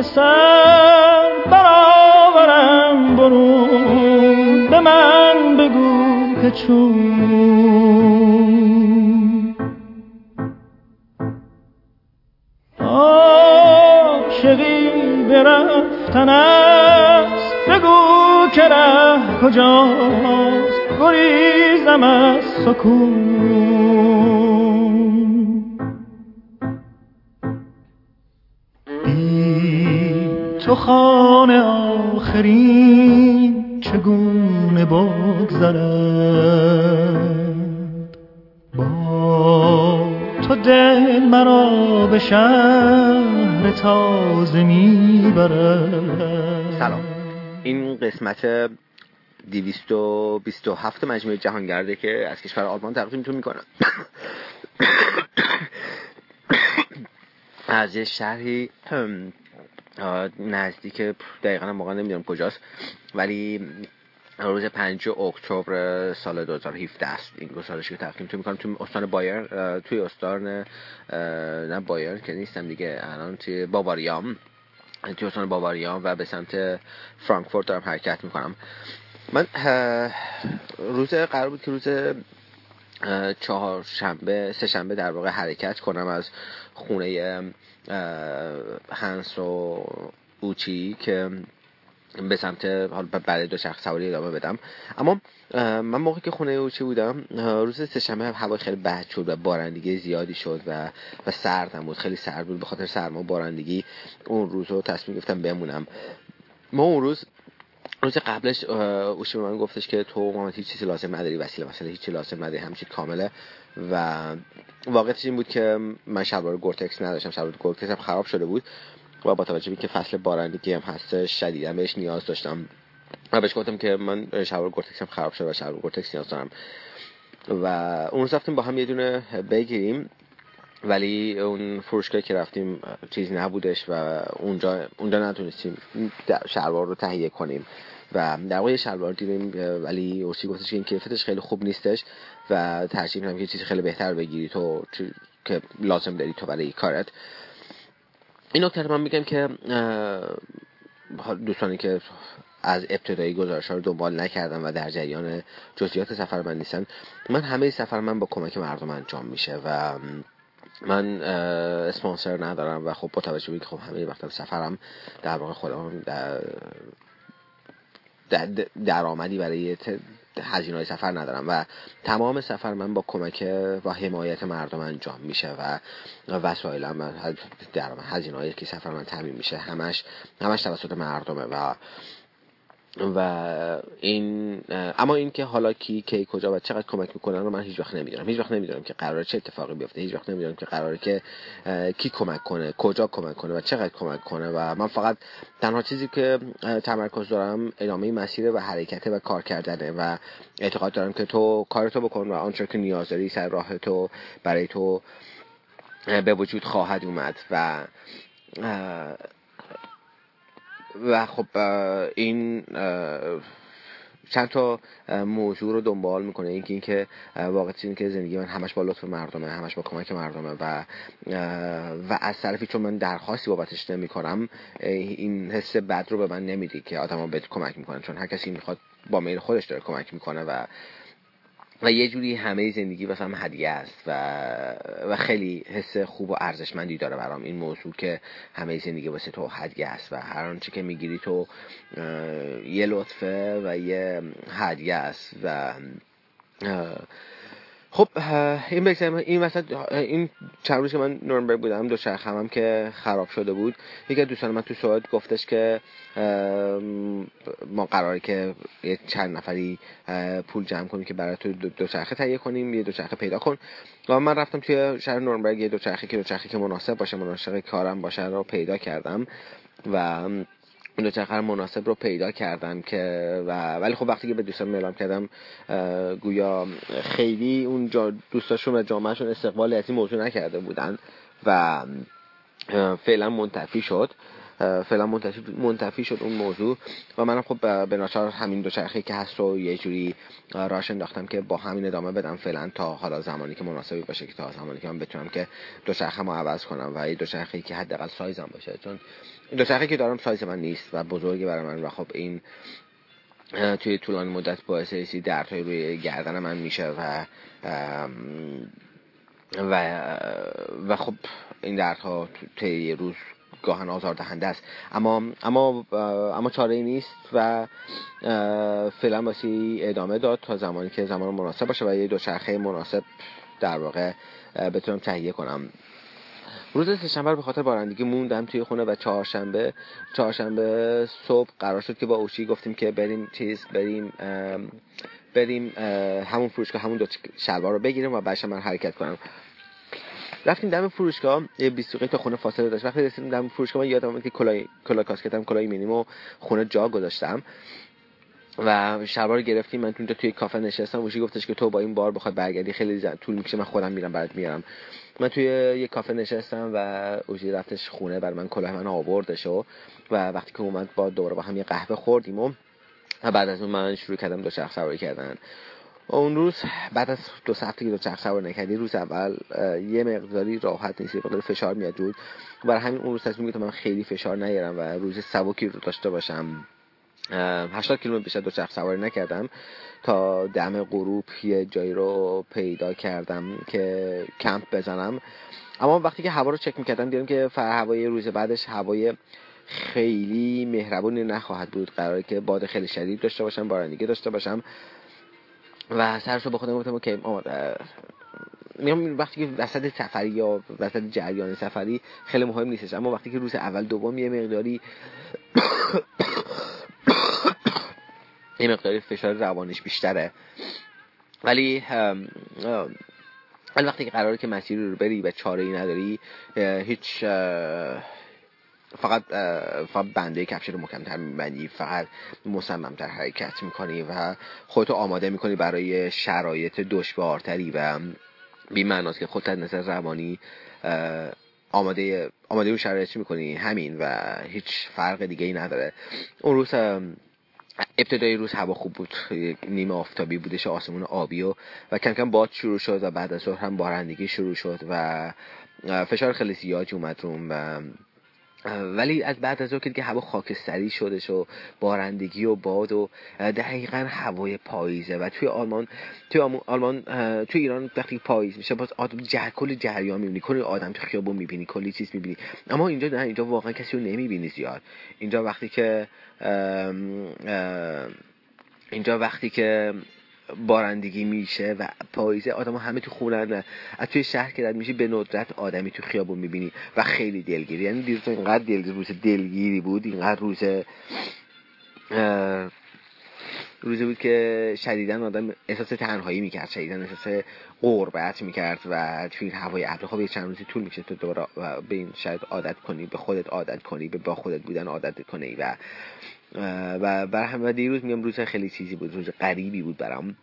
که سر برآورم برون به من بگو که چون. عاشقی برفتن است بگو که ره کجاست گریزم از سکون. آخرین چگونه بگذرد؟ با تو دل مرا به شهر تازه می‌برد. سلام. این قسمت 227 مجموعه جهانگرده که از کشور آلمان تقدیمتون می‌کنم. از یه شهری نزدیک دقیقا موقع نمی‌دونم کجاست. ولی روز 5 اکتبر سال 2017 است. این گزارش که تقدیم تو می‌کنم. توی استان بایر توی استان نه بایر که نیستم دیگه الان توی باواریام. توی استان باواریام و به سمت فرانکفورت دارم حرکت می‌کنم. من روز قرار بود که روز چهار شنبه سه شنبه در واقع حرکت کنم از خونه هنس و اوچی که به سمت حالا برای دو شخص سواری ادامه بدم. اما من موقعی که خونه اوچی بودم روز سهشنبه هوا خیلی بد شد و بارندگی زیادی شد و و سرد هم بود خیلی سرد بود به خاطر سرما بارندگی. اون روز رو تصمیم گرفتم بمونم. ما اون روز روز قبلش اوشی به من گفتش که تو ما هیچ چیزی لازم نداری وسیله مثلا هیچی لازم نداری همچی کامله. و واقعیتش این بود که من شلوار Gore-Tex نداشتم شلوار Gore-Tex هم خراب شده بود. و با توجه به که فصل بارندگی هم هست شدیدا بهش نیاز داشتم. و بهش گفتم که من شلوار Gore-Tex هم خراب شده و شلوار Gore-Tex نیاز دارم. و اون روز رفتیم با هم یه دونه بگیریم. ولی اون فروشگاهی که رفتیم چیزی نبودش و اونجا اونجا نتونستیم شلوار رو تهیه کنیم و در واقع شلوار دیدیم ولی اورسی گفتش که این کیفیتش خیلی خوب نیستش و ترجیح میدم که چیزی خیلی بهتر بگیری تو که لازم داری تو برای کارت. این نکته من میگم که دوستانی که از ابتدایی گزارش رو دنبال نکردم و در جریان جزئیات سفر من نیستن من همه سفر من با کمک مردم انجام میشه و من اسپانسر ندارم و خب با توجه که خب همه وقتم سفرم در واقع خودم در درآمدی برای هزینه های سفر ندارم و تمام سفر من با کمک و حمایت مردم انجام میشه و وسایلم در هزینه که سفر من تعمین میشه همش همش توسط مردمه و و این اما این که حالا کی کی کجا و چقدر کمک می‌کنن رو من هیچ وقت نمی‌دونم. هیچ وقت نمی‌دونم که قراره چه اتفاقی بیفته. هیچ وقت نمی‌دونم که قراره که کی کمک کنه کجا کمک کنه و چقدر کمک کنه. و من فقط تنها چیزی که تمرکز دارم ادامه مسیر و حرکت و کار کردنه و اعتقاد دارم که تو کارتو بکن و آنچه که نیاز داری سر راه تو برای تو به وجود خواهد اومد. و و خب این چند تا موضوع رو دنبال می‌کنه. اینکه اینکه واقعا این که زندگی من همش با لطف مردمه همش با کمک مردمه و و از طرفی چون من درخواستی بابتش نمی‌کنم این حس بد رو به من نمیدی که آدما بهت کمک می‌کنن چون هر کسی می‌خواد با میل خودش داره کمک می‌کنه و و یه جوری همه زندگی واسم هدیه است و و خیلی حس خوب و ارزشمندی داره برام این موضوع که همه زندگی واسه تو هدیه است و هر آنچه که می‌گیری تو یه لطفه و یه هدیه است و خب این بگذاریم این مثلا این چند روز که من نورنبرگ بودم دو شرخ هم, که خراب شده بود. یکی دوستان من تو سوئد گفتش که ما قراره که یه چند نفری پول جمع کنیم که برای تو دو چرخه تهیه کنیم یه دو چرخه پیدا کن. و من رفتم توی شهر نورنبرگ یه دو چرخه که دو چرخه که مناسب باشه مناسب کارم باشه رو پیدا کردم. و اون دو مناسب رو پیدا کردم که و ولی خب وقتی که به دوستان اعلام کردم گویا خیلی اون جا دوستاشون و جامعهشون استقبالی از این موضوع نکرده بودن و فعلا منتفی شد. فعلا منتفی شد اون موضوع. و منم خب به ناچار همین دوچرخه که هست رو یه جوری راش انداختم که با همین ادامه بدم فعلا تا حالا زمانی که مناسبی باشه که تا زمانی که من بتونم که دوچرخه ما عوض کنم و یه دوچرخه که حداقل سایزم باشه. چون دوچرخه که دارم سایز من نیست و بزرگی برای من و خب این توی طولان مدت باعث رسی دردهای روی گردن من میشه و و و خب این دردها طی روز گاهن آزار دهنده است. اما اما اما چاره ای نیست و فعلا واسه ادامه داد تا زمانی که زمان مناسب باشه و یه دوچرخه مناسب در واقع بتونم تهیه کنم. روز سهشنبه به خاطر بارندگی موندم توی خونه و چهارشنبه چهارشنبه صبح قرار شد که با اوشی گفتیم که بریم چیز بریم بریم همون فروشگاه همون دو شلوار رو بگیریم و بعدش من حرکت کنم. رفتیم دم فروشگاه یه 20 دقیقه تا خونه فاصله داشت. وقتی رسیدیم دم فروشگاه من یادم که کلاه کلاه کاسکتم کلاه مینیم و خونه جا گذاشتم و شلوار گرفتیم. من اونجا توی کافه نشستم. وشی گفتش که تو با این بار بخواد برگردی. خیلی زن. طول می‌کشه. من خودم میرم برات میارم. من توی یه کافه نشستم و اوجی رفتش خونه بر من کلاه من آوردش و و وقتی که اومد با دوباره با هم یه قهوه خوردیم و بعد از اون من شروع کردم دو چرخ سواری کردن. اون روز بعد از دو هفته که دو چرخ سوار نکردی روز اول یه مقداری راحت نیست یه مقدار فشار میاد جود برای همین اون روز تصمیم گرفتم من خیلی فشار نیارم و روز سبکی رو داشته باشم. 80 کیلومتر بیشتر دو چرخ سواری نکردم تا دم غروب یه جایی رو پیدا کردم که کمپ بزنم. اما وقتی که هوا رو چک می‌کردم دیدم که هوای روز بعدش هوای خیلی مهربونی نخواهد بود. قراره که باد خیلی شدید داشته باشم بارندگی داشته باشم. و سرش رو به خودم گفتم که میگم وقتی که وسط سفری یا وسط جریان سفری خیلی مهم نیستش اما وقتی که روز اول دوم یه مقداری یه مقداری فشار روانش بیشتره. ولی ولی وقتی که قراره که مسیر رو بری و چاره ای نداری هیچ فقط فقط بنده کفش رو محکمتر میبندی فقط مصممتر حرکت می‌کنی و خودتو آماده می‌کنی برای شرایط دشوارتری و بی معناست که خودت نظر روانی آماده آماده اون شرایط می‌کنی؟ همین و هیچ فرق دیگه ای نداره. اون روز ابتدای روز هوا خوب بود. نیمه آفتابی بودش آسمون آبی و و کم کم باد شروع شد و بعد از ظهر هم بارندگی شروع شد و فشار خیلی زیادی اومد و ولی از بعد از که هوا خاکستری شده و بارندگی و باد و دقیقا هوای پاییزه و توی آلمان توی آلمان توی ایران وقتی پاییز میشه باز آدم جه کل جریان می‌بینی کلی آدم تو خیابون می‌بینی کلی چیز می‌بینی. اما اینجا نه اینجا واقعا کسی رو نمی‌بینی زیاد. اینجا وقتی که اینجا وقتی که بارندگی میشه و پاییزه آدم همه تو خونن از توی شهر که رد میشی به ندرت آدمی تو خیابون می‌بینی و خیلی دلگیری. یعنی دیروز اینقدر دل روز دلگیری بود اینقدر روز روزی بود که شدیدا آدم احساس تنهایی می‌کرد شدیدا احساس قربت می‌کرد و توی این هوای ابر. خب یه چند روزی طول میشه تو دوباره به این شاید عادت کنی به خودت عادت کنی به با خودت بودن عادت کنی و و بر هم دیروز میگم روز خیلی چیزی بود روز غریبی بود برام.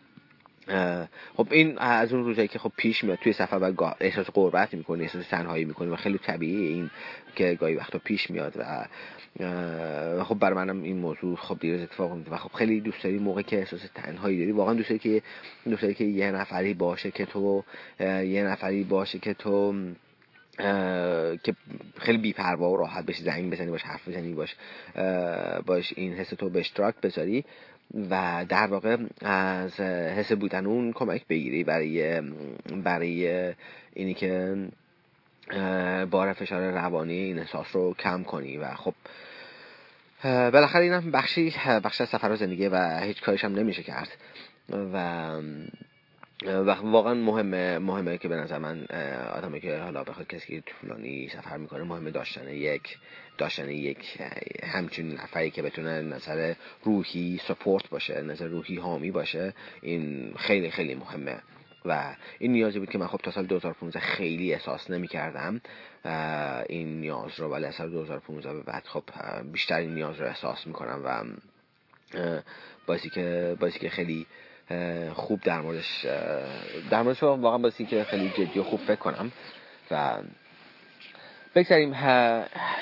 خب این از اون روزایی که خب پیش میاد توی سفر و احساس قربت می‌کنی احساس تنهایی می‌کنی و خیلی طبیعی این که گاهی وقتا پیش میاد و خب بر منم این موضوع خب دیروز اتفاق افتاد و خب خیلی دوست داری موقع که احساس تنهایی داری. واقعا دوست داری که دوست داری که یه نفری باشه که تو یه نفری باشه که تو که خیلی بیپروا و راحت بشی زمین بزنی باش حرف بزنی باش باش این حس تو به اشتراک بذاری و در واقع از حس بودن اون کمک بگیری برای برای اینی که بار فشار روانی این احساس رو کم کنی و خب بالاخره اینم بخشی بخش از سفر و زندگی و هیچ کارش هم نمیشه کرد و و واقعا مهمه مهمه که به نظر من آدمی که حالا بخواد کسی که طولانی سفر می‌کنه مهمه داشتن یک داشتن یک همچین نفری که بتونه نظر روحی سپورت باشه نظر روحی حامی باشه. این خیلی خیلی مهمه. و این نیازی بود که من خب تا سال 2015 خیلی احساس نمی کردم این نیاز رو ولی از سال 2015 به بعد خب بیشتر این نیاز رو احساس می‌کنم و باعثی که باعثی که خیلی خوب در موردش در موردش واقعا باعثی که خیلی جدی و خوب فکر کنم. و بگذاریم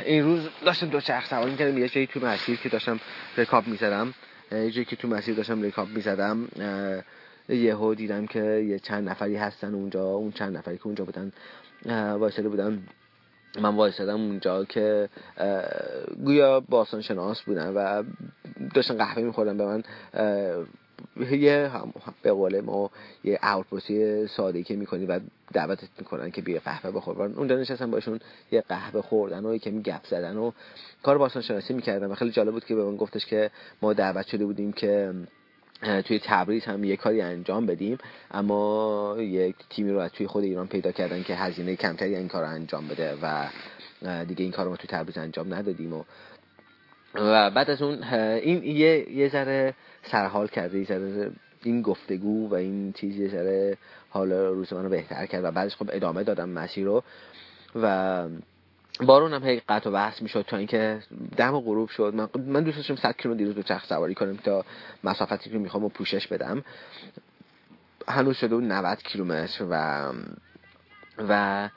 این روز داشتم دو چرخ سواری می‌کردم. یه جایی تو مسیر که داشتم رکاب می‌زدم. یه جایی که تو مسیر داشتم رکاب می‌زدم. یهو دیدم که یه چند نفری هستن اونجا. اون چند نفری که اونجا بودن وایساده بودن. من وایسادم اونجا که گویا باستان شناس بودن و داشتن قهوه میخوردن به من. یه به قول ما یه اوتپوسی ساده که می‌کنی و دعوتت می‌کنن که بیا قهوه بخور. اونجا نشستم باشون یه قهوه خوردن و کمی گپ زدن و کار باستان شناسی می‌کردم و خیلی جالب بود که به من گفتش که ما دعوت شده بودیم که توی تبریز هم یه کاری انجام بدیم. اما یک تیمی رو از توی خود ایران پیدا کردن که هزینه کمتری این کار رو انجام بده و دیگه این کار رو ما توی تبریز انجام ندادیم و و بعد از اون این یه یه ذره سرحال کرده یه ذره این گفتگو و این چیز یه ذره حال روز من رو بهتر کرد و بعدش خب ادامه دادم مسیر رو. و بارون هم هی قطع و بحث می‌شد تا اینکه دم غروب شد. من, من دوست داشتم 100 کیلومتر دیروز به چرخ سواری کنم تا مسافتی که می‌خوام و پوشش بدم. هنوز شده بود 90 کیلومتر و و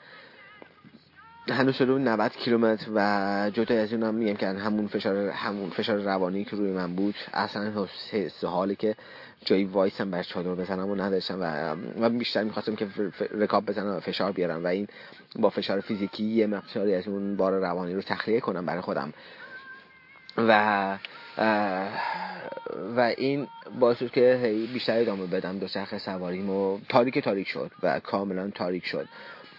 هنوز شده بود 90 کیلومتر و جدا از اون هم میگم که همون فشار همون فشار روانی که روی من بود اصلا حس حالی که جایی وایسم بر چادر بزنم و نداشتم و من بیشتر می‌خواستم که رکاب بزنم و فشار بیارم و این با فشار فیزیکی یه مقداری از اون بار روانی رو تخلیه کنم برای خودم. و و این باعث شد که بیشتر ادامه بدم دو چرخ سواریم و تاریک تاریک شد و کاملا تاریک شد.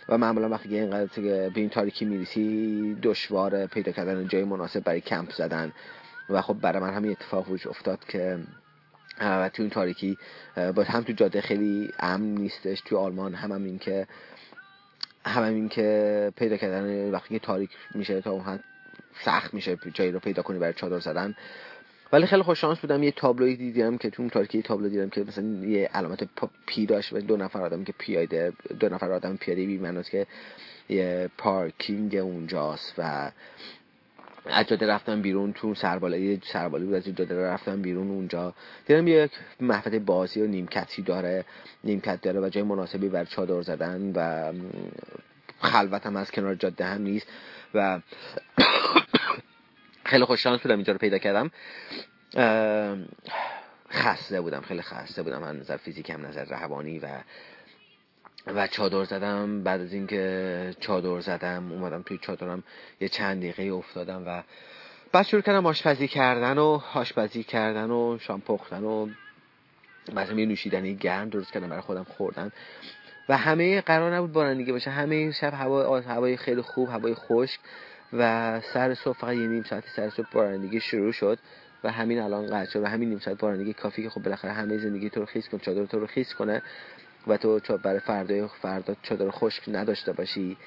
و معمولا وقتی اینقدر به این تاریکی میریسی دشوار پیدا کردن جای مناسب برای کمپ زدن. و خب برای من همین اتفاق وجود افتاد که و تو این تاریکی با هم تو جاده خیلی امن نیستش تو آلمان هم, هم این که هم, هم این که پیدا کردن وقتی تاریک میشه تا اون سخت میشه جایی رو پیدا کنی برای چادر زدن. ولی خیلی خوش شانس بودم یه تابلوی دیدم که تو اون تاریکی تابلو دیدم که مثلا یه علامت پی داشت و دو نفر آدم که پیاده دو نفر آدم پیاده بی که یه پارکینگ اونجاست و از جاده رفتم بیرون تو سرباله سرباله بود از جاده رفتم بیرون اونجا. دیدم یک محفظه بازی و نیمکتی داره. نیمکت داره و جای مناسبی بر چادر زدن و خلوت هم از کنار جاده هم نیست و خیلی خوش شانس بودم اینجا رو پیدا کردم. خسته بودم خیلی خسته بودم. از نظر فیزیک هم نظر روانی و و چادر زدم. بعد از اینکه چادر زدم اومدم توی چادرم یه چند دقیقه افتادم و بعد شروع کردم آشپزی کردن و آشپزی کردن و شام پختن و مثلا یه نوشیدنی گرم درست کردم برای خودم خوردن. و همه قرار نبود بارندگی باشه. همه شب هوا هوای خیلی خوب هوای خشک. و سر صبح فقط یه نیم ساعتی سر صبح بارندگی شروع شد و همین الان قطع شد و همین نیم ساعت بارندگی کافی که خب بالاخره همه زندگی تو رو خیس کنه چادر تو رو خیس کنه و تو برای فردا فردا چادر خشک نداشته باشی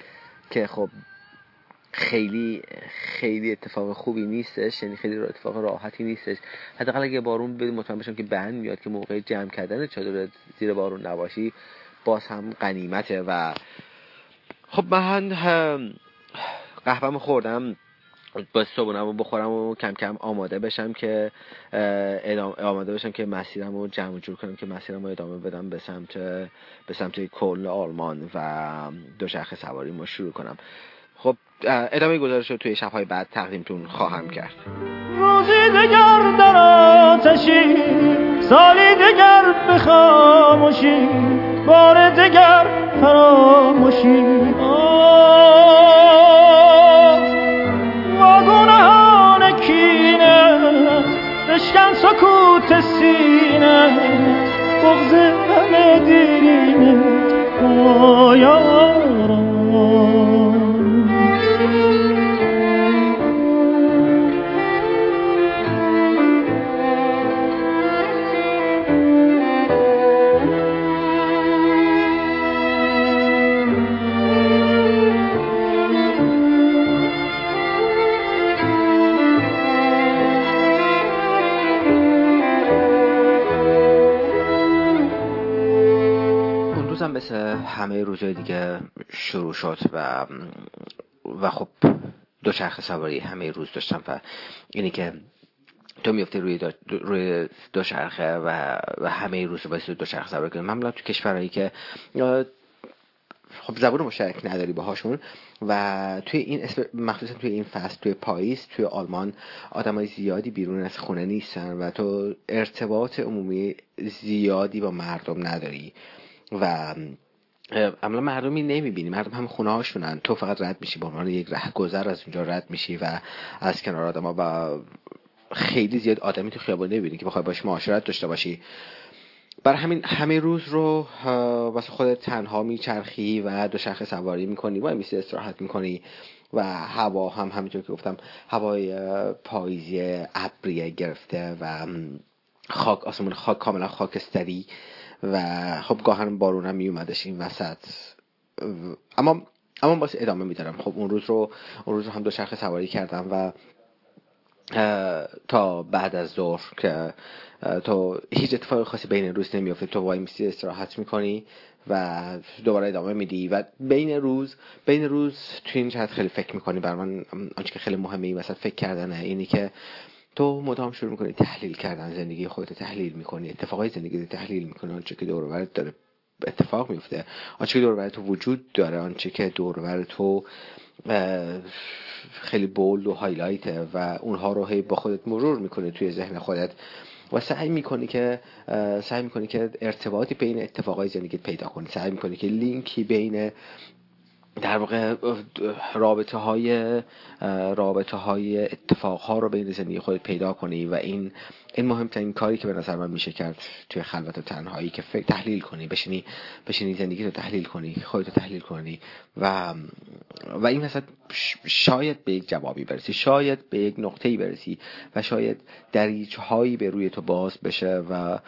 که خب خیلی خیلی اتفاق خوبی نیستش یعنی خیلی اتفاق راحتی نیستش. حداقل اگه بارون بدون مطمئن باشم که بند میاد که موقع جمع کردن چادر زیر بارون نباشی باز هم قنیمته و خب من قهوه‌مو خوردم با صبحونم بخورم و کم کم آماده بشم که آماده بشم که مسیرم رو جمع جور کنم که مسیرم رو ادامه بدم به سمت به سمت کل آلمان و دوچرخه سواری ما شروع کنم. خب ادامه گزارش رو توی شبهای بعد تقدیمتون خواهم کرد. روزی دگر در آتشی سالی دگر به خاموشی بار دگر فراموشی. بشکن سکوت سینه بغز همه دیرینه آیارم روزهای دیگه شروع شد و و خب دو چرخ سواری همه روز داشتم و اینی که تو میفته روی دو روی دوچرخه و و همه روز باید دو چرخ سواری کنی. معمولا تو کشورهایی که خب زبان مشترک نداری باهاشون و توی این مخصوصا توی این فصل توی پاییز توی آلمان آدمای زیادی بیرون از خونه نیستن و تو ارتباط عمومی زیادی با مردم نداری و عملا مردمی نمی‌بینی. مردم هم خونه هاشونن تو فقط رد میشی. به عنوان یک ره گذر از اونجا رد میشی و از کنار آدم ها و خیلی زیاد آدمی تو خیابان نمی‌بینی که بخوای باش معاشرت داشته باشی. بر همین همه روز رو واسه خودت تنها میچرخی و دو شخص سواری می‌کنی. و میسی استراحت می‌کنی و هوا هم همینطور که گفتم هوای پاییزی ابری گرفته و خاک آسمون خاک کاملا خاکستری. و خب گاهن بارون هم میومدش این وسط. اما اما باز ادامه میدارم. خب اون روز رو اون روز رو هم دو شرخ سواری کردم و تا بعد از ظهر که تو هیچ اتفاق خاصی بین روز نمیافته. تو وای میسی استراحت می‌کنی و دوباره ادامه میدی و بین روز بین روز تو این جهت خیلی فکر می‌کنی. بر من آنچه که خیلی مهمه این وسط فکر کردنه اینی که تو مدام شروع می‌کنی تحلیل کردن زندگی خودت تحلیل می‌کنی اتفاقای زندگی تحلیل می‌کنی آنچه که دور داره اتفاق میفته آنچه که دور تو وجود داره آنچه که دور تو خیلی بولد و هایلایته و اونها رو هی با خودت مرور می‌کنی توی ذهن خودت و سعی می‌کنی که سعی می‌کنی که ارتباطی بین اتفاقای زندگیت پیدا کنی سعی می‌کنی که لینکی بین در واقع رابطه های رابطه های اتفاق ها رو بین زندگی خودت پیدا کنی و این این مهمترین کاری که به نظر من میشه کرد توی خلوت و تنهایی که فکر تحلیل کنی بشینی بشینی زندگی رو تحلیل کنی خودت تحلیل کنی و و این مثلا شاید به یک جوابی برسی شاید به یک نقطه‌ای برسی و شاید دریچه هایی به روی تو باز بشه و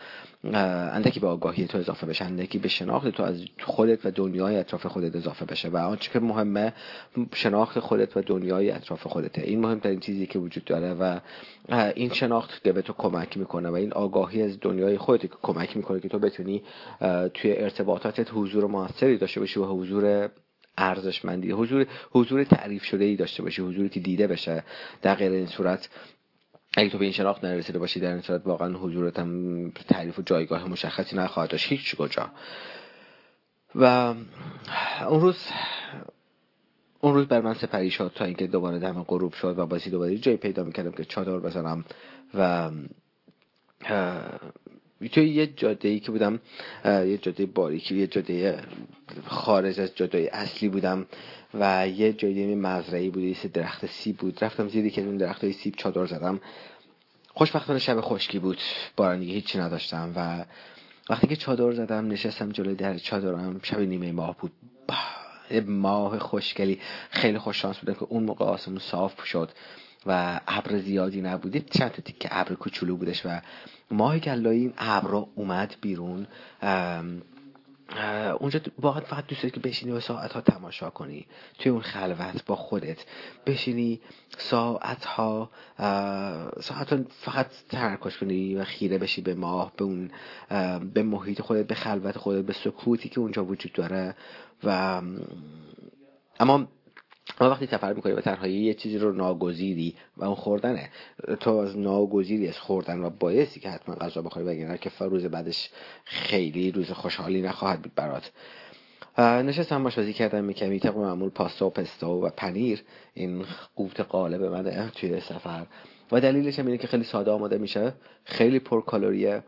اندکی به آگاهی تو اضافه بشه اندکی به شناخت تو از خودت و دنیای اطراف خودت اضافه بشه. و آنچه که مهمه شناخت خودت و دنیای اطراف خودته. این مهمترین چیزی که وجود داره و این شناخت که به تو کمک می‌کنه و این آگاهی از دنیای خودت که کمک می‌کنه که تو بتونی توی ارتباطاتت حضور موثری داشته باشی و حضور ارزشمندی حضور حضور تعریف شده ای داشته باشی حضوری که دیده بشه. در غیر این صورت اگه تو به این شناخت نرسیده باشی در این صورت واقعا حضورت هم تعریف و جایگاه مشخصی نخواهد داشت. هیچ کجا. و اون روز اون روز بر من سپری شد تا اینکه دوباره دم غروب شد و بازی دوباره جای پیدا می‌کردم که چادر بزنم و توی یه جاده ای که بودم یه جاده باریکی یه جاده خارج از جاده اصلی بودم و یه جاده مزرعی بود یه درخت سیب بود. رفتم زیر که اون درخت های سیب چادر زدم. خوشبختانه شب خشکی بود. باران هیچی نداشتم و وقتی که چادر زدم نشستم جلوی در چادرم. شب نیمه ماه بود. ماه خوشگلی. خیلی خوش شانس بودم که اون موقع آسمون صاف شد و ابر زیادی نبود. چند تا تیکه ابر کوچولو بودش و ماه گلایی این ابر اومد بیرون اونجا واقعا فقط دوست که بشینی و ساعت ها تماشا کنی. توی اون خلوت با خودت بشینی ساعت ها ساعت ها فقط ترکش کنی و خیره بشی به ماه به اون به محیط خودت به خلوت خودت به سکوتی که اونجا وجود داره. و اما اما وقتی سفر می‌کنی و تنهایی یه چیزی رو ناگزیری و اون خوردنه تو از ناگزیری از خوردن و بایستی که حتما غذا بخوری وگرنه که روز بعدش خیلی روز خوشحالی نخواهد بود برات. نشستم بازی کردم می‌کنم طبق معمول پاستا و پستو و پنیر. این قوت قالب منه توی سفر. و دلیلش هم اینه که خیلی ساده آماده میشه. خیلی پر کالریه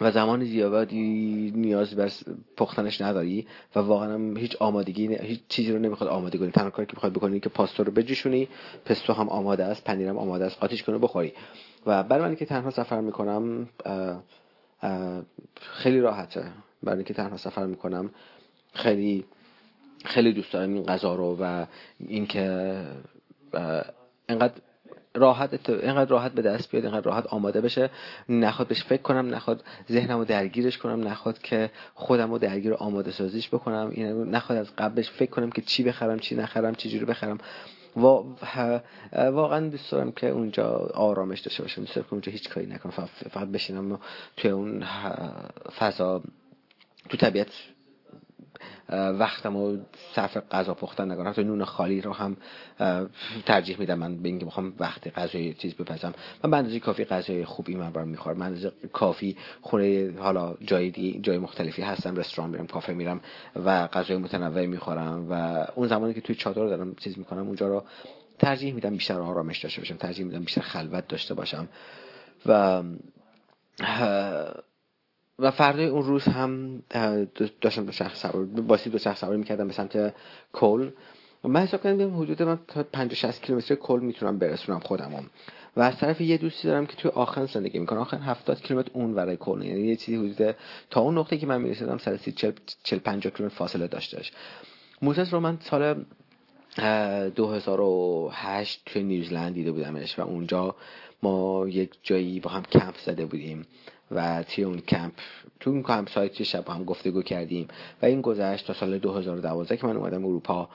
و زمان زیادی نیاز بر پختنش نداری و واقعا هیچ آمادگی هیچ چیزی رو نمی‌خواد آماده کنی. تنها کاری که می‌خواد بکنی که پاستا رو بجوشونی پستو هم آماده است پنیرم آماده است آتیش کنه بخوری. و برای من که تنها سفر می‌کنم خیلی راحته. برای اینکه تنها سفر می‌کنم خیلی خیلی دوست دارم این غذا رو و اینکه انقدر راحت اینقدر راحت به دست بیاد اینقدر راحت آماده بشه. نخواد بهش فکر کنم نخواد ذهنم رو درگیرش کنم نخواد که خودم رو درگیر آماده سازیش بکنم. این نخواد از قبلش فکر کنم که چی بخرم چی نخرم چی جوری بخرم. و واقعا دوست دارم که اونجا آرامش داشته باشم. دوست دارم که اونجا هیچ کاری نکنم. فقط بشینم توی اون فضا تو طبیعت وقتم و صرف غذا پختن نکنم. حتی نون خالی رو هم ترجیح میدم. من به اینکه بخوام وقتی غذای چیز بپزم. من به اندازه کافی غذای خوبی من برام می‌خورم. من اندازه کافی خونه حالا جای جای مختلفی هستم رستوران میرم کافه میرم و غذای متنوع می‌خورم و اون زمانی که توی چادر دارم چیز می‌کنم اونجا رو ترجیح میدم بیشتر آرامش داشته باشم ترجیح میدم بیشتر خلوت داشته باشم. و و فردای اون روز هم داشتم دو شخص سوار باسی دو شخص سواری می‌کردم به سمت کل. من حساب کردم حدود من تا 50 60 کیلومتر کل می‌تونم برسونم خودمم و از طرف یه دوستی دارم که توی آخر زندگی می‌کنه. آخر 70 کیلومتر اون ورای کل. یعنی یه چیزی حدود تا اون نقطه که من می‌رسیدم سر 40 40 50 کیلومتر فاصله داشتش. موزس رو من سال 2008 توی نیوزلند دیده بودمش و اونجا ما یک جایی با هم کمپ زده بودیم و توی اون کمپ تو اون کمپ سایت شب با هم گفتگو کردیم و این گذشت تا سال 2012 که من اومدم اروپا.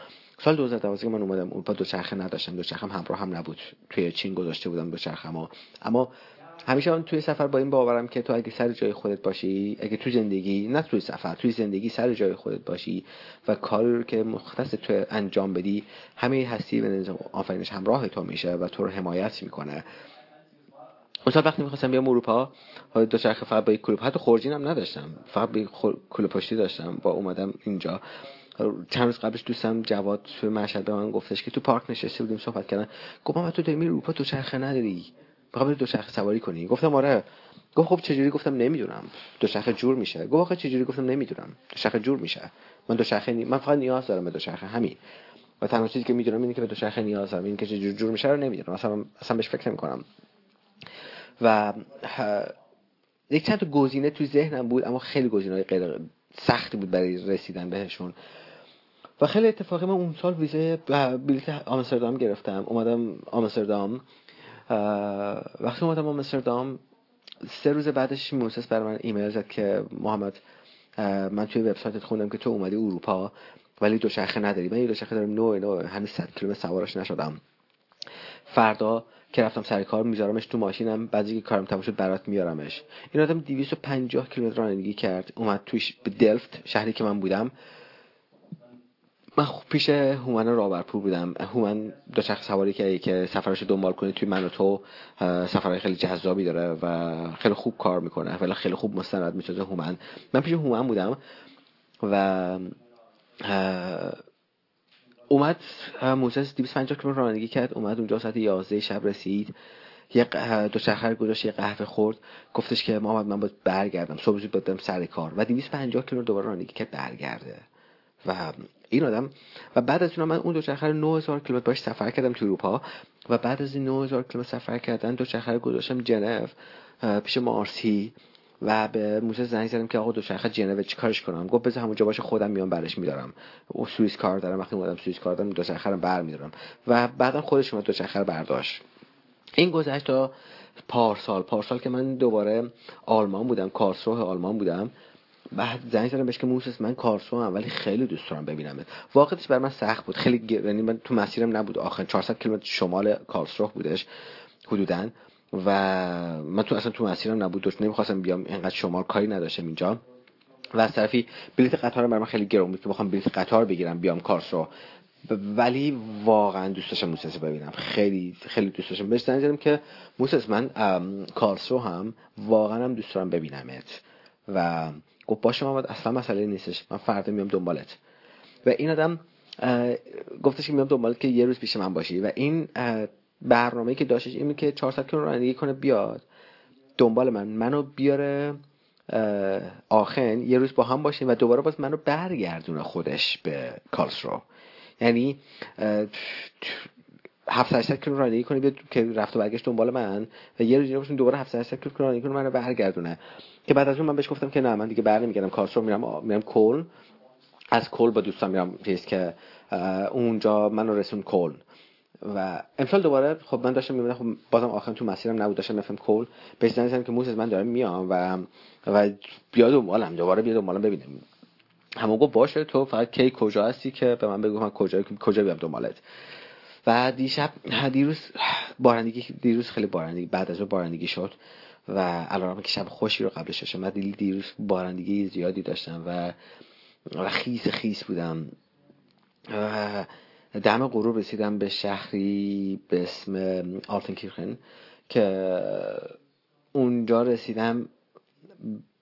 سال 2012 که من اومدم اروپا دوچرخه نداشتم دوچرخم همراه هم نبود. توی چین گذاشته بودم دوچرخم اما همیشه من توی سفر با این باورم که تو اگه سر جای خودت باشی اگه تو زندگی نه توی سفر توی زندگی سر جای خودت باشی و کاری که مختص تو انجام بدی همه هستی به آفرینش همراه تو میشه و تو رو حمایت می‌کنه. اون سال وقتی می‌خواستم بیام اروپا دو چرخ فقط با یک کلوپ حتی خورجین هم نداشتم فقط با کلو پشتی داشتم با اومدم اینجا. چند روز قبلش دوستم جواد تو مشهد به من گفتش که تو پارک نشسته بودیم صحبت کردن. گفتم تو داری اروپا تو چرخه نداری. می‌خوام دو چرخ سواری کنی. گفتم آره. گفت خب چجوری؟ گفتم نمی‌دونم. دو چرخه جور میشه. گفت آخه چجوری؟ گفتم نمی‌دونم. دو چرخه جور میشه. من دو چرخه نی... من فقط نیاز دارم به دو چرخه همین. و تنها چیزی که می‌دونم اینه که به دو چرخه نیاز دارم. این که چجوری جور میشه رو نمی‌دونم. اصلا اصلا بهش فکر نمی‌کنم. و یک چند تا گزینه توی ذهنم بود اما خیلی گزینه غیر سختی بود برای رسیدن بهشون. و خیلی اتفاقی من اون سال ویزه بلیت آمستردام گرفتم. اومدم آمستردام. وقتی اومدم آمستردام سه روز بعدش موسس برای من ایمیل زد که محمد من توی وبسایتت خوندم که تو اومدی اروپا ولی دو شخه نداری. من یه دو شخه دارم نو نو هنوز 100 کیلومتر سوارش نشدم. فردا که رفتم سر کار میذارمش تو ماشینم. بعضی که کارم تموم شد برات میارمش. این آدم 250 کیلومتر رانندگی کرد. اومد توش به دلفت شهری که من بودم. من خوب پیش هومن رابرپور بودم. هومن دوچرخه سواری که که سفرش دنبال کنه توی من و تو سفرهای خیلی جذابی داره و خیلی خوب کار می‌کنه ولی خیلی خوب مستند می‌سازه هومن. من پیش هومن بودم و اومد موسس 250 کیلومتر رانندگی کرد. اومد اونجا ساعت 11 شب رسید. یه دو چرخر گذاشت یه قهوه خورد. گفتش که محمد من باید برگردم. صبح زود سر کار. و 250 کیلومتر دوباره رانندگی کرد برگرده. و این آدم. و بعد از اون من اون دو چرخر 9000 کیلومتر باش سفر کردم تو اروپا. و بعد از این 9000 کیلومتر سفر کردن دو چرخر گذاشتم جنو پیش مارسی و به موسی زنگ زدم که آقا دوچرخه جنو چیکارش کنم؟ گفت بذار همونجا باشه خودم میام برش میدارم. او سوئیس کار دارم. وقتی اومدم سوئیس کار دارم دوچرخه رو برمیدارم. و بعدا خودش اومد دوچرخه رو برداشت. این گذشت تا پارسال. پارسال که من دوباره آلمان بودم کارسروه آلمان بودم. بعد زنگ زدم بهش که موسس من کارسو هم ولی خیلی دوست دارم ببینمت. واقعیتش بر من سخت بود. خیلی یعنی من تو مسیرم نبود. آخر 400 کیلومتر شمال کارسروه بودش حدوداً. و من تو اصلا تو مسیرم نبود. دوست نمی‌خواستم بیام اینقدر شمال کاری نداشتم اینجا. و از طرفی بلیت قطار برای من خیلی گرون بود که بخوام بلیت قطار بگیرم بیام کارس رو ولی واقعا دوست داشتم موسس ببینم. خیلی خیلی دوست داشتم. بهش زنگ که موسس من کارس رو هم واقعا هم دوست دارم ببینمت. و گفت باشه محمد اصلا مسئله نیستش. من فردا میام دنبالت. و این آدم گفتش که میام دنبالت که یه روز پیش من باشی. و این برنامه که داشتش اینه که 400 کیلو رانندگی کنه بیاد. دنبال من. منو بیاره آخن یه روز با هم باشیم و دوباره باز منو برگردونه خودش به کالسرو یعنی 700 کیلو رانندگی کنه بیاد که رفت و برگشت دنبال من و یه روز باشیم دوباره 700 کیلو رانندگی کنه منو برگردونه. که بعد از اون من بهش گفتم که نه من دیگه بر نمیگردم کالسرو میرم میرم کل از کل با دوستان میرم چیز که اونجا منو رسون کل و امسال دوباره خب من داشتم می‌بینم خب بازم آخر تو مسیرم نبود داشتم نفهم کول بهش زنگ که موسیز من دارم میام و و بیا دنبالم دوباره بیا دنبالم ببینم. همون گفت باشه تو فقط کی کجا هستی که به من بگو من کجا کجا بیام دنبالت. و دیشب دیروز بارندگی دیروز خیلی بارندگی بعد از بارندگی شد و الان که شب خوشی رو قبلش داشتم من دیروز بارندگی زیادی داشتم و و خیس خیس بودم و دم غروب رسیدم به شهری به اسم آلتنکیرخن که اونجا رسیدم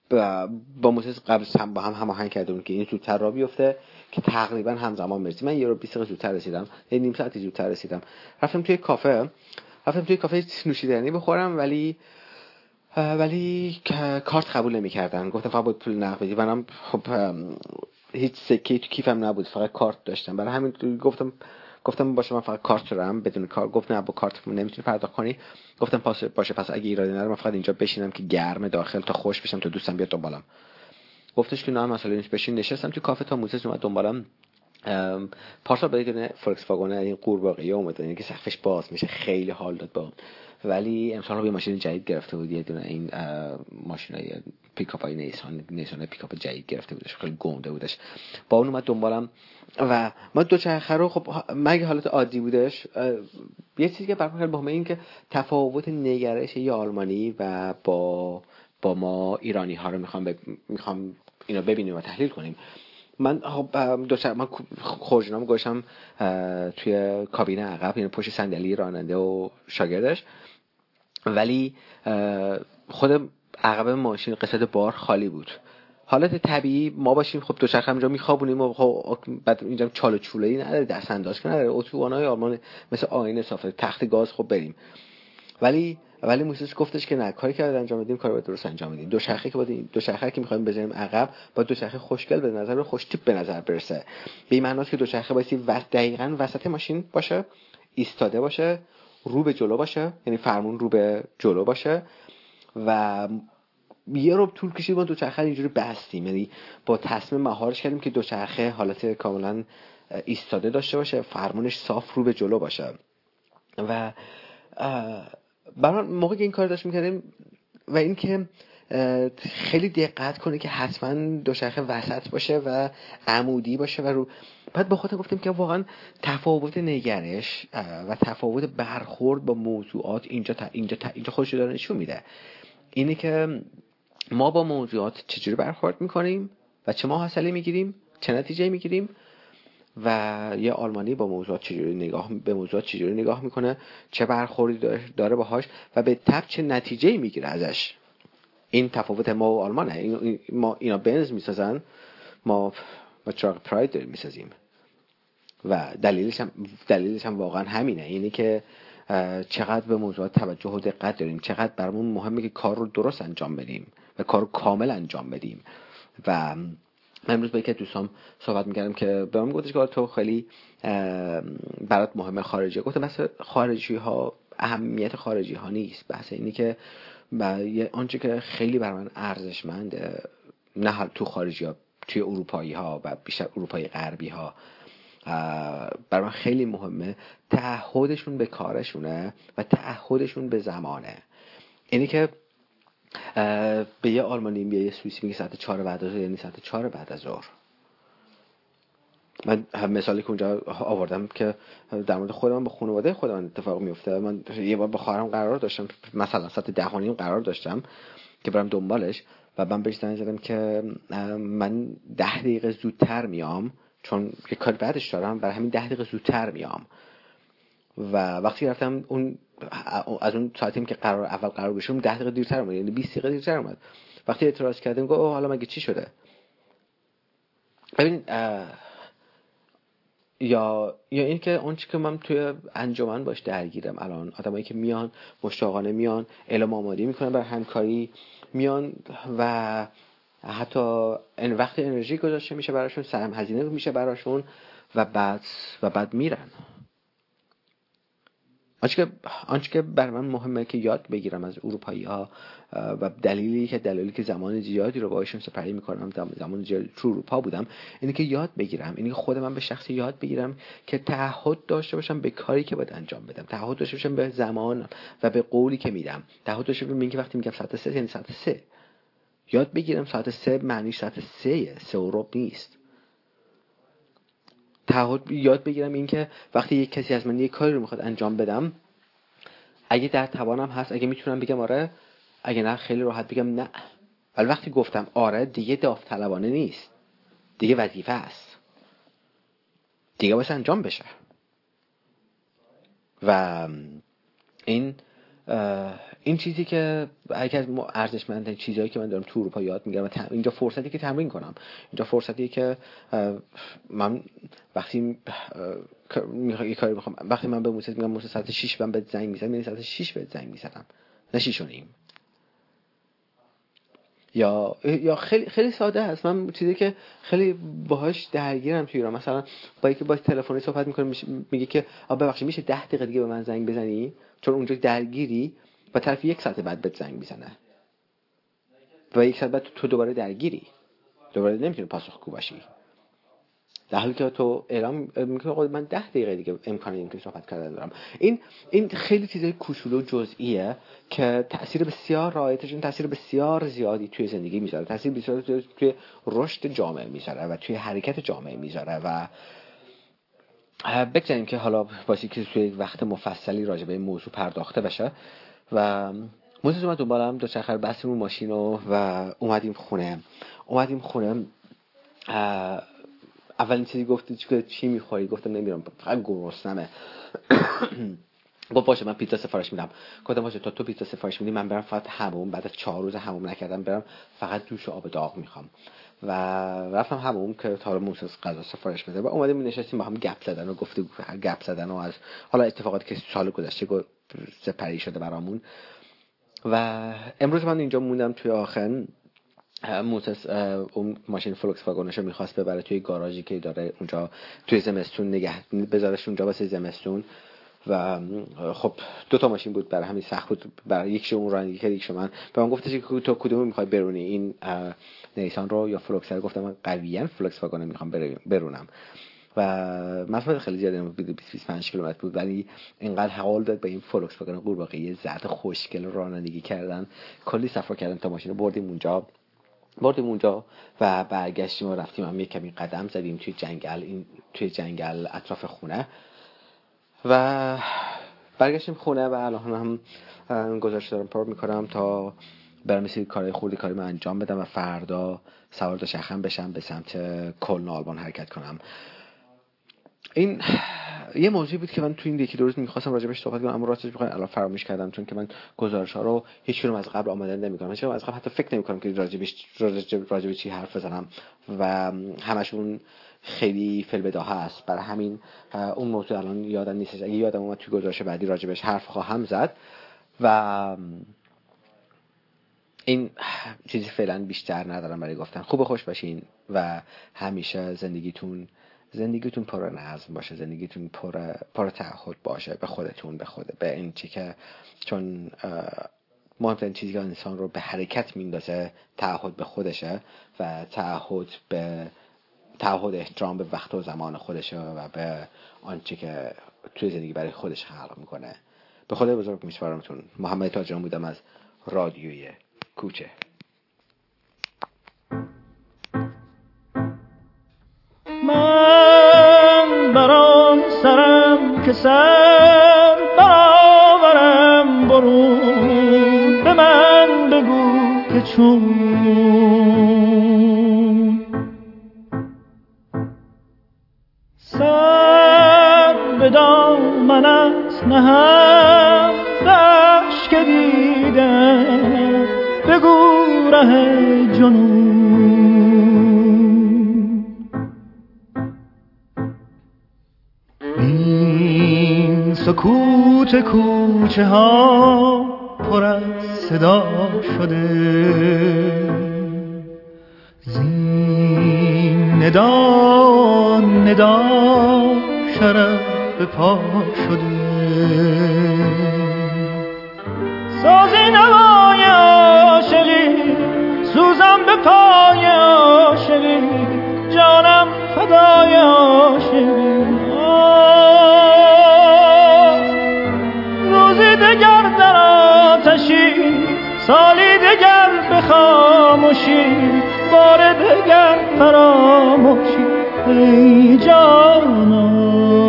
با, موسیقی قبل هم با هم هماهنگ کرده بود که این زودتر را بیفته که تقریبا همزمان مرسی من یه رو 20 دقیقه زودتر رسیدم. یه نیم ساعتی زودتر رسیدم. رفتم توی کافه. رفتم توی کافه نوشیدنی بخورم ولی ولی کارت قبول نمی‌کردن. گفتم فقط باید پول نقد بدی. منم خب هیچ سکه تو کیفم نبود. فقط کارت داشتم. برای همین گفتم گفتم باشه من فقط کارت دارم بدون کار. گفت نه با کارت نمی‌تونی پرداخت کنی. گفتم پاس باشه پس اگه ایرادی نداره من فقط اینجا بشینم که گرم داخل تا خوش بشم تا دوستم بیاد دنبالم. گفتش که نه مسئله نیست بشین. نشستم تو کافه تا موزه اومد دنبالم. پارسال بدون فولکس واگن این قورباغه اومد یعنی که سقفش باز میشه خیلی حال داد با ولی امسال یه ماشین جدید گرفته بود یه دونه این ماشین های پیکاپ های نیسان نیسان پیکاپ جدید گرفته بودش خیلی گنده بودش. با اون اومد دنبالم و ما دو چرخه رو خب مگه حالت عادی بودش. یه چیزی که برام مهمه این که تفاوت نگرش یه آلمانی و با با ما ایرانی ها رو می‌خوام ب... می‌خوام اینو ببینیم و تحلیل کنیم. من دو چرخ من خورجنام گوشم توی کابینه عقب یعنی پشت صندلی راننده و شاگردش. ولی خود عقب ماشین قسمت بار خالی بود. حالت طبیعی ما باشیم خب دوچرخه اینجا میخوابونیم و خب بعد اینجا چال و چوله ای نداره دست انداز که نداره. اتوبان های آلمان مثل آینه صافه تخت گاز خب بریم. ولی ولی موسیس گفتش که نه کاری که انجام بدیم کار باید درست انجام بدیم. دو شرخی که باید دو شرخی که می‌خوایم بزنیم عقب با دو شرخه خوشگل به نظر خوش تیپ به نظر برسه. به این معناست که دو شرخه باید دقیقاً وسط ماشین باشه ایستاده باشه رو به جلو باشه یعنی فرمون رو به جلو باشه و یه رو طول کشید ما دوچرخه اینجوری بستیم. یعنی با تصمیم مهارش کردیم که دوچرخه حالت کاملا ایستاده داشته باشه فرمونش صاف رو به جلو باشه. و برای موقع که این کار داشت می‌کردیم و اینکه خیلی دقت کنه که حتما دوچرخه وسط باشه و عمودی باشه و رو بعد با خودم گفتیم که واقعا تفاوت نگرش و تفاوت برخورد با موضوعات اینجا تا اینجا تا اینجا خودش داره نشون میده. اینه که ما با موضوعات چجوری برخورد می‌کنیم و چه ما حاصله می‌گیریم چه نتیجه می‌گیریم و یه آلمانی با موضوعات چجوری نگاه به موضوعات چجوری نگاه می‌کنه چه برخوردی داره باهاش و به تب چه نتیجه می‌گیره ازش. این تفاوت ما و آلمانه. ما اینا بنز می‌سازن ما ما چراغ پراید داریم می‌سازیم. و دلیلش هم, دلیلش هم واقعا همینه. اینه که چقدر به موضوعات توجه و دقت داریم چقدر برامون مهمه که کار رو درست انجام بدیم و کار رو کامل انجام بدیم. و من امروز با یکی دوستام صحبت می‌کردم که به من گفتش که تو خیلی برات مهمه خارجی. گفتم مثل خارجی ها اهمیت خارجی ها نیست. بحث اینی که آنچه که خیلی بر من ارزشمنده نه تو خارجی ها توی اروپایی ها و بیشتر اروپایی غربی ها بر من خیلی مهمه. تعهدشون به کارشونه و تعهدشون به زمانه. اینی که به یه آلمانی به یه سوئیسی میگه ساعت چهار بعد از یعنی ساعت چهار بعد از ظهر. من مثالی که اونجا آوردم که در مورد خودم با خانواده خودم اتفاق میفته. من یه بار با خواهرم قرار داشتم مثلا ساعت ده قرار داشتم که برم دنبالش و من بهش زنگ زدم که من ده دقیقه زودتر میام چون یه کار بعدش دارم برای همین ده دقیقه زودتر میام. و وقتی رفتم اون از اون ساعتیم که قرار اول قرار بشم ده دقیقه دیرتر اومد یعنی 20 دقیقه دیرتر اومد. وقتی اعتراض کردم گفت حالا مگه چی شده؟ ببینید یا یا اینکه اون که من توی انجمن باش درگیرم. الان آدمایی که میان مشتاقانه میان اعلام آمادی می‌کنن بر همکاری میان و حتی این وقت انرژی گذاشته میشه براشون سرم هزینه میشه براشون و بعد و بعد میرن. آنچه آنچه که بر من مهمه که یاد بگیرم از اروپایی ها و دلیلی که دلیلی که زمان زیادی رو باشون سپری می‌کنم زمان زیادی تو اروپا بودم اینه که یاد بگیرم اینه که خود من به شخصی یاد بگیرم که تعهد داشته باشم به کاری که باید انجام بدم تعهد داشته باشم به زمان و به قولی که میدم تعهد داشته باشم اینکه وقتی میگم ساعت سه یعنی ساعت سه. یاد بگیرم ساعت سه معنی ساعت سه سه نیست. تعهد یاد بگیرم اینکه وقتی یک کسی از من یک کاری رو می‌خواد انجام بدم اگه در توانم هست اگه می‌تونم بگم آره اگه نه خیلی راحت بگم نه. ولی وقتی گفتم آره دیگه داوطلبانه نیست. دیگه وظیفه است. دیگه باید انجام بشه. و این این چیزی که یکی از ارزشمند چیزهایی که من دارم تو اروپا یاد می‌گیرم اینجا فرصتی که تمرین کنم. اینجا فرصتی که من وقتی یه کاری بخوام وقتی من به موسی میگم موسی ساعت 6 من به زنگ می‌زنم یعنی ساعت 6 به زنگ می‌زنم. نه 6 و نیم. یا یا خیلی خیلی ساده است. من چیزی که خیلی باهاش درگیرم توی ایران. مثلا با یکی با تلفنی صحبت می‌کنه میگه که ببخشید میشه 10 دقیقه دیگه به من زنگ بزنی؟ چون اونجا درگیری و طرف یک ساعت بعد به زنگ می‌زنه. و یک ساعت بعد تو دوباره درگیری. دوباره نمی‌تونی پاسخگو باشی. در حالی که تو اعلام می‌کنه من ده دقیقه دیگه امکان این که صحبت کردن دارم. این این خیلی چیزای کوچولو جزئیه که تاثیر بسیار رایتش تاثیر بسیار زیادی توی زندگی می‌ذاره. تاثیر بسیار توی رشد جامعه می‌ذاره و توی حرکت جامعه می‌ذاره و بگذاریم که حالا باسی که توی وقت مفصلی راجع به این موضوع پرداخته بشه. و موضوع اومد دنبالم. دو چرخر بستیم ماشین و اومدیم خونه. اومدیم خونه اولین چیزی گفتی که چی می‌خوری؟ گفتم نمیرم فقط گرسنمه. گفت باشه من پیتزا سفارش میدم. گفتم باشه تا تو پیتزا سفارش میدی من برم فقط هموم بعد از چهار روز هموم نکردم برم فقط دوش و آب داغ می‌خوام. و رفتم هموم که تا موسس غذا سفارش بده. و اومدیم نشستیم با هم گپ زدن و گفته گپ زدن و از حالا اتفاقاتی که سال گذشته سپری شده برامون. و امروز من اینجا موندم توی آخر موتس اون ماشین فولکس واگنشو می‌خواست ببره توی گاراژی که داره اونجا توی زمستون نگه بذارش اونجا واسه زمستون. و خب دو تا ماشین بود برای همین سخت بود. برای یک اون رانندگی کرد یک من. به من گفتش که تو کدوم می‌خوای برونی؟ این نیسان رو یا فولکس رو؟ گفتم من قویا فولکس واگن می‌خوام برونم. و مسافت خیلی زیاده بود 20 25 کیلومتر بود. ولی اینقدر حال داد به این فولکس واگن قورباغه زرد خوشگل رانندگی کردن. کلی سفر کردن تا ماشین رو بردیم اونجا. بردیم اونجا و برگشتیم و رفتیم هم یک کمی قدم زدیم توی جنگل این توی جنگل اطراف خونه. و برگشتیم خونه و الان هم گذاشته دارم پر می‌کنم تا برم مثل کارهای خوردی کاری من انجام بدم و فردا سوار شخم بشم به سمت کلن آلبان حرکت کنم. این یه موضوعی بود که من تو این یکی دو روز می‌خواستم راجبش صحبت کنم اما راستش بخوام الان فراموش کردم چون که من گزارش ها رو هیچ از قبل آماده نمی‌کنم. هیچ از قبل حتی فکر نمی‌کنم که راجبش راجب چی حرف بزنم و همشون خیلی فل هست برای همین اون موضوع الان یادم نیست اگه یادم اومد توی گزارش بعدی راجبش حرف خواهم زد. و این چیزی فعلا بیشتر ندارم برای گفتن. خوب خوش باشین و همیشه زندگیتون زندگیتون پر نظم باشه زندگیتون پر پر تعهد باشه به خودتون به خود به این چی که چون مهمترین چیزی که انسان رو به حرکت میندازه تعهد به خودشه و تعهد به تعهد احترام به وقت و زمان خودشه و به آنچه که توی زندگی برای خودش خلق می‌کنه. به خدا بزرگ میسپارمتون. محمد تاجران بودم از رادیوی کوچه. که سر برآورم برون به من بگو که چون. سر به دامنت نهم دشت که دیدم بگو ره جنون. سکوت کوچه ها پر از صدا شده. زین ندا ندا شرف به پا شده. سازی نوای عاشقی سوزم به پای عاشقی جانم فدای عاشقی. سالی دگر به خاموشی بار دگر فراموشی. ای جانا.